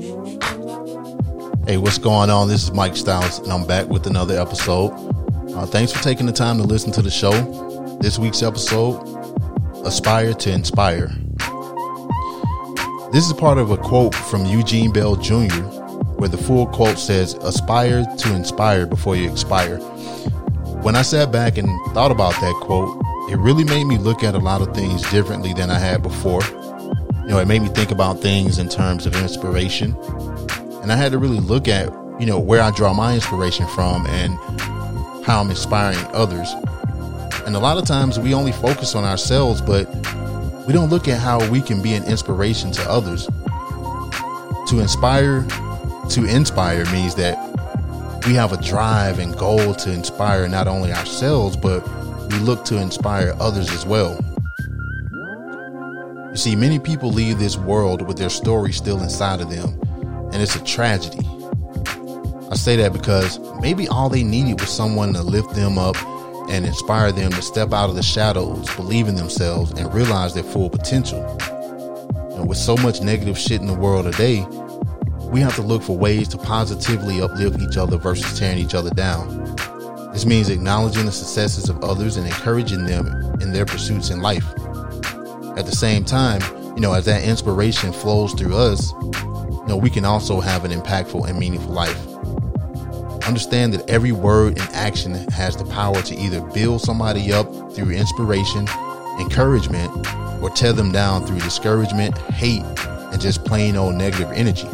Hey, what's going on? This is Mike Styles, and I'm back with another episode. Uh, thanks for taking the time to listen to the show. This week's episode Aspire to Inspire. This is part of a quote from Eugene Bell Jr., where the full quote says, Aspire to inspire before you expire. When I sat back and thought about that quote, it really made me look at a lot of things differently than I had before. Know, it made me think about things in terms of inspiration and I had to really look at, you know, where I draw my inspiration from and how I'm inspiring others. And a lot of times we only focus on ourselves, but we don't look at how we can be an inspiration to others. To inspire, to inspire means that we have a drive and goal to inspire not only ourselves, but we look to inspire others as well. See, many people leave this world with their story still inside of them and it's a tragedy. I say that because maybe all they needed was someone to lift them up and inspire them to step out of the shadows, believe in themselves, and realize their full potential. And with so much negative shit in the world today, we have to look for ways to positively uplift each other versus tearing each other down. This means acknowledging the successes of others and encouraging them in their pursuits in life. At the same time, you know, as that inspiration flows through us, you know, we can also have an impactful and meaningful life. Understand that every word and action has the power to either build somebody up through inspiration, encouragement, or tear them down through discouragement, hate, and just plain old negative energy.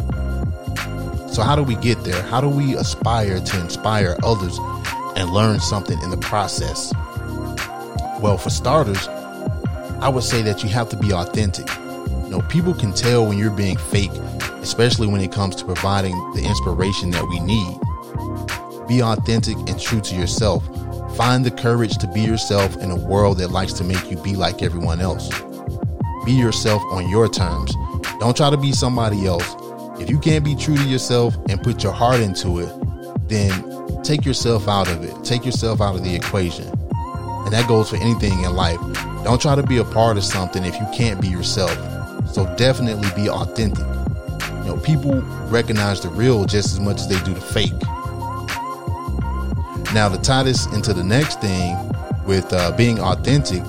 So, how do we get there? How do we aspire to inspire others and learn something in the process? Well, for starters, I would say that you have to be authentic. You know, people can tell when you're being fake especially when it comes to providing the inspiration that we need. Be authentic and true to yourself. Find the courage to be yourself in a world that likes to make you be like everyone else. Be yourself on your terms. Don't try to be somebody else. If you can't be true to yourself and put your heart into it, then take yourself out of it. Take yourself out of the equation. And that goes for anything in life. Don't try to be a part of something if you can't be yourself. So definitely be authentic. You know, people recognize the real just as much as they do the fake. Now, to tie this into the next thing with uh, being authentic,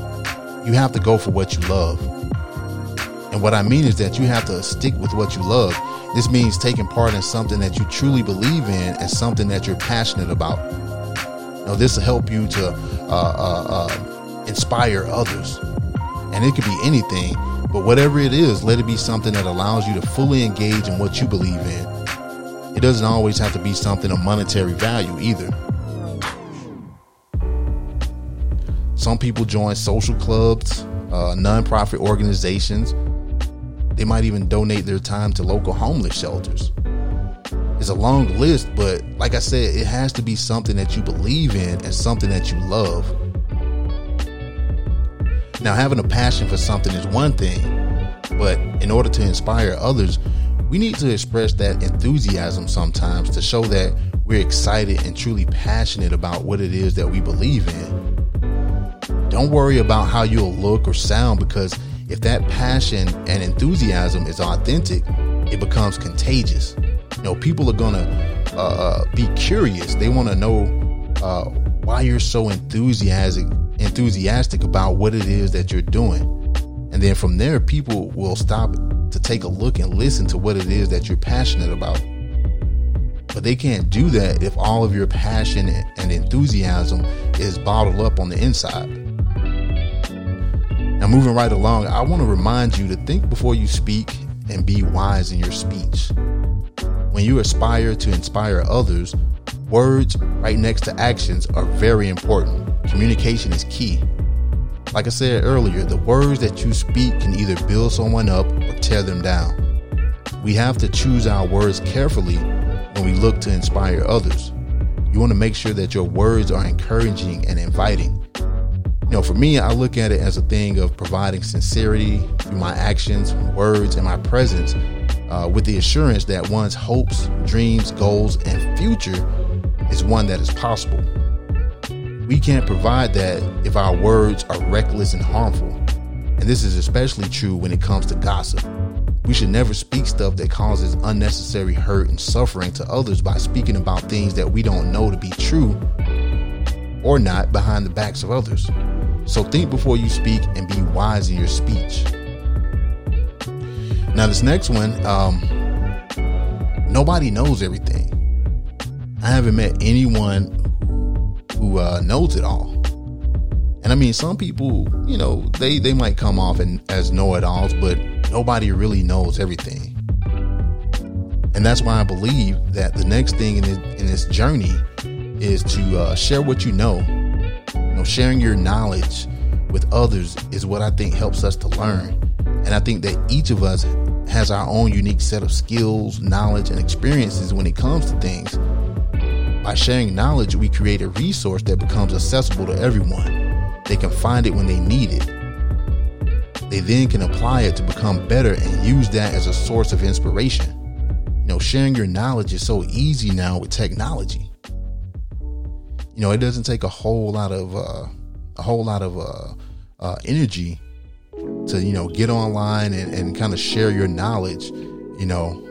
you have to go for what you love. And what I mean is that you have to stick with what you love. This means taking part in something that you truly believe in and something that you're passionate about. Know, this will help you to uh, uh, uh inspire others. And it could be anything. But whatever it is, let it be something that allows you to fully engage in what you believe in. It doesn't always have to be something of monetary value either. Some people join social clubs, uh, nonprofit organizations. They might even donate their time to local homeless shelters. It's a long list, but like I said, it has to be something that you believe in and something that you love. Now, having a passion for something is one thing, but in order to inspire others, we need to express that enthusiasm sometimes to show that we're excited and truly passionate about what it is that we believe in. Don't worry about how you'll look or sound because if that passion and enthusiasm is authentic, it becomes contagious. You know, people are gonna uh, uh be curious. They want to know uh, why you're so enthusiastic enthusiastic about what it is that you're doing. And then from there, people will stop to take a look and listen to what it is that you're passionate about. But they can't do that if all of your passion and enthusiasm is bottled up on the inside. Now, moving right along, I want to remind you to think before you speak and be wise in your speech. When you aspire to inspire others, words right next to actions are very important. Communication is key. Like I said earlier, the words that you speak can either build someone up or tear them down. We have to choose our words carefully when we look to inspire others. You want to make sure that your words are encouraging and inviting. You know, for me, I look at it as a thing of providing sincerity through my actions, words, and my presence uh, with the assurance that one's hopes, dreams, goals, and future is one that is possible. We can't provide that if our words are reckless and harmful. And this is especially true when it comes to gossip. We should never speak stuff that causes unnecessary hurt and suffering to others by speaking about things that we don't know to be true or not behind the backs of others. So think before you speak and be wise in your speech. Now, this next one, um, nobody knows everything. I haven't met anyone who uh, knows it all. And I mean, some people, you know, they they might come off and, as know-it-alls, but nobody really knows everything. And that's why I believe that the next thing in this, in this journey is to uh, share what know. You know, sharing your knowledge with others is what I think helps us to learn. And I think that each of us has our own unique set of skills, knowledge, and experiences when it comes to things. By sharing knowledge, we create a resource that becomes accessible to everyone. They can find it when they need it. They then can apply it to become better and use that as a source of inspiration. You know, sharing your knowledge is so easy now with technology. You know, it doesn't take a whole lot of uh, a whole lot of uh, uh, energy to you know get online and, and kind of share your knowledge. You know,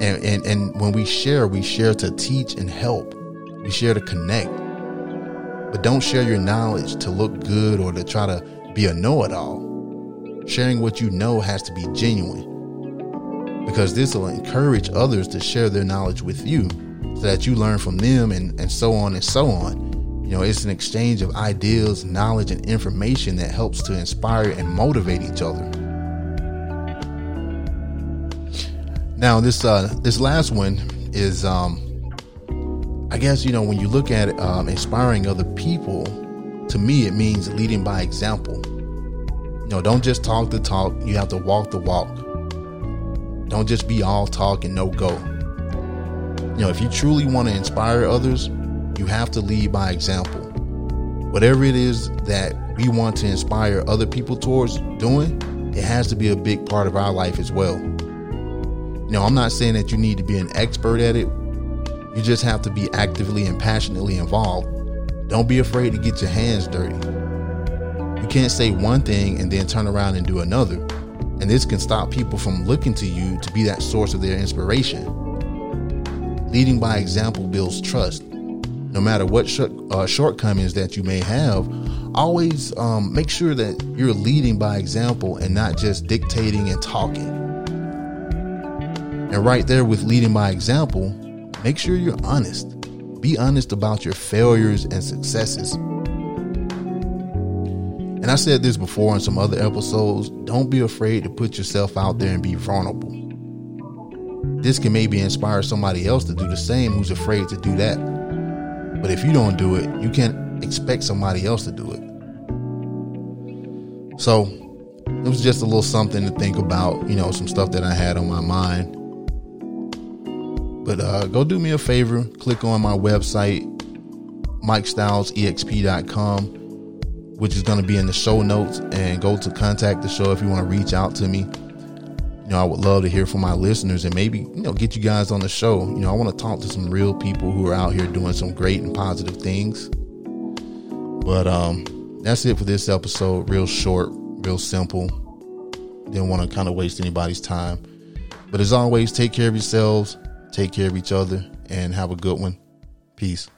and, and and when we share, we share to teach and help. We share to connect. But don't share your knowledge to look good or to try to be a know-it-all. Sharing what you know has to be genuine. Because this will encourage others to share their knowledge with you so that you learn from them and, and so on and so on. You know, it's an exchange of ideas, knowledge, and information that helps to inspire and motivate each other. Now, this uh, this last one is, um, I guess you know, when you look at um, inspiring other people, to me it means leading by example. You know, don't just talk the talk; you have to walk the walk. Don't just be all talk and no go. You know, if you truly want to inspire others, you have to lead by example. Whatever it is that we want to inspire other people towards doing, it has to be a big part of our life as well. You know, I'm not saying that you need to be an expert at it. You just have to be actively and passionately involved. Don't be afraid to get your hands dirty. You can't say one thing and then turn around and do another. And this can stop people from looking to you to be that source of their inspiration. Leading by example builds trust. No matter what sh- uh, shortcomings that you may have, always um, make sure that you're leading by example and not just dictating and talking. And right there with leading by example, make sure you're honest. Be honest about your failures and successes. And I said this before in some other episodes don't be afraid to put yourself out there and be vulnerable. This can maybe inspire somebody else to do the same who's afraid to do that. But if you don't do it, you can't expect somebody else to do it. So it was just a little something to think about, you know, some stuff that I had on my mind. But uh, go do me a favor, click on my website, MikeStylesEXP.com, which is going to be in the show notes, and go to contact the show if you want to reach out to me. You know, I would love to hear from my listeners and maybe, you know, get you guys on the show. You know, I want to talk to some real people who are out here doing some great and positive things. But um, that's it for this episode. Real short, real simple. Didn't want to kind of waste anybody's time. But as always, take care of yourselves Take care of each other and have a good one. Peace.